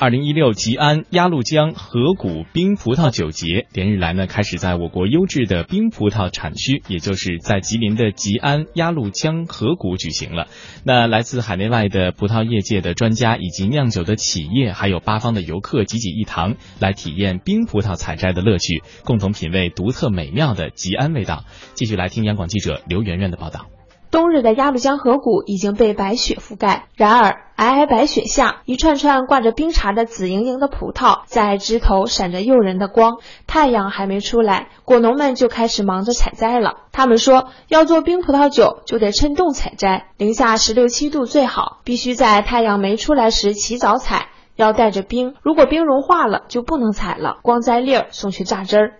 二零一六吉安鸭绿江河谷冰葡萄酒节连日来呢，开始在我国优质的冰葡萄产区，也就是在吉林的吉安鸭绿江河谷举行了。那来自海内外的葡萄业界的专家以及酿酒的企业，还有八方的游客，济济一堂来体验冰葡萄采摘的乐趣，共同品味独特美妙的吉安味道。继续来听央广记者刘媛媛的报道。冬日的鸭绿江河谷已经被白雪覆盖，然而皑皑白雪下，一串串挂着冰碴的紫莹莹的葡萄在枝头闪着诱人的光。太阳还没出来，果农们就开始忙着采摘了。他们说，要做冰葡萄酒，就得趁冻采摘，零下十六七度最好，必须在太阳没出来时起早采，要带着冰，如果冰融化了就不能采了，光摘粒儿送去榨汁儿。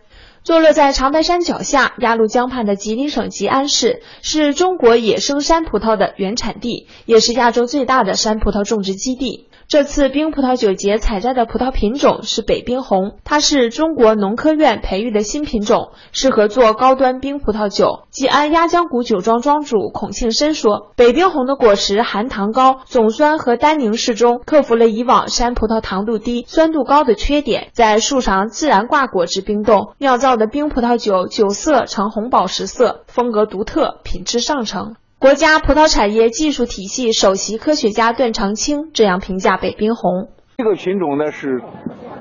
坐落在长白山脚下、鸭绿江畔的吉林省吉安市，是中国野生山葡萄的原产地，也是亚洲最大的山葡萄种植基地。这次冰葡萄酒节采摘的葡萄品种是北冰红，它是中国农科院培育的新品种，适合做高端冰葡萄酒。吉安压江谷酒庄庄主孔庆生说：“北冰红的果实含糖高，总酸和单宁适中，克服了以往山葡萄糖度低、酸度高的缺点，在树上自然挂果汁冰冻酿造的冰葡萄酒，酒色呈红宝石色，风格独特，品质上乘。”国家葡萄产业技术体系首席科学家段长青这样评价北冰红：这个品种呢是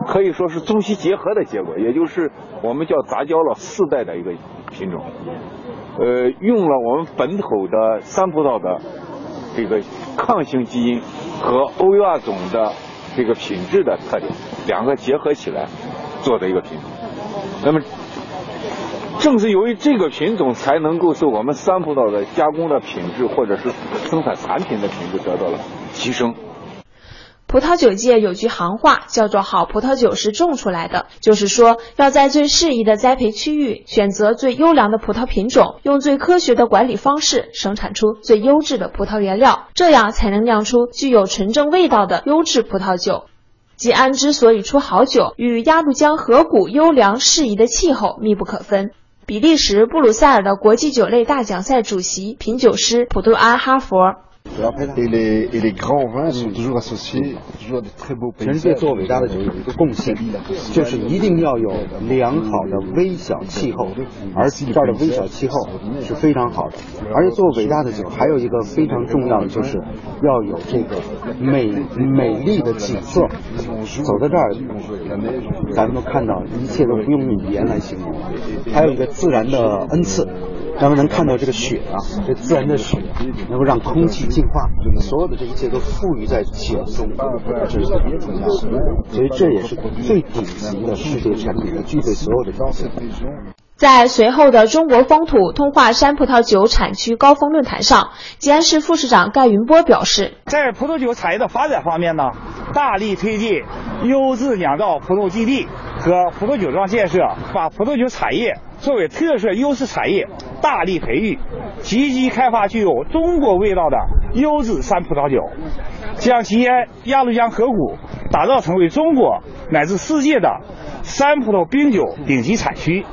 可以说是中西结合的结果，也就是我们叫杂交了四代的一个品种。呃，用了我们本土的山葡萄的这个抗性基因和欧亚种的这个品质的特点，两个结合起来做的一个品种。那么。正是由于这个品种，才能够使我们山葡萄的加工的品质，或者是生产产品的品质得到了提升。葡萄酒界有句行话，叫做“好葡萄酒是种出来的”，就是说要在最适宜的栽培区域，选择最优良的葡萄品种，用最科学的管理方式，生产出最优质的葡萄原料，这样才能酿出具有纯正味道的优质葡萄酒。吉安之所以出好酒，与鸭绿江河谷优良适宜的气候密不可分。比利时布鲁塞尔的国际酒类大奖赛主席、品酒师普杜安哈佛。人对做伟大的酒有一个贡献，就是一定要有良好的微小气候，而这儿的微小气候是非常好的。而且做伟大的酒还有一个非常重要的，就是要有这个美美丽的景色。走到这儿，咱们都看到一切都不用语言来形容，还有一个自然的恩赐。咱们能看到这个雪啊，这自然的雪能够让空气净化，所有的这一切都赋予在酒中，这是特别重要的。所以这也是最顶级的世界产品，具备所有的条件。在随后的中国风土通化山葡萄酒产区高峰论坛上，吉安市副市长盖云波表示，在葡萄酒产业的发展方面呢，大力推进优质酿造葡萄基地和葡萄酒庄建设，把葡萄酒产业作为特色优势产业。大力培育，积极开发具有中国味道的优质山葡萄酒，将吉安鸭绿江河谷打造成为中国乃至世界的山葡萄冰酒顶级产区。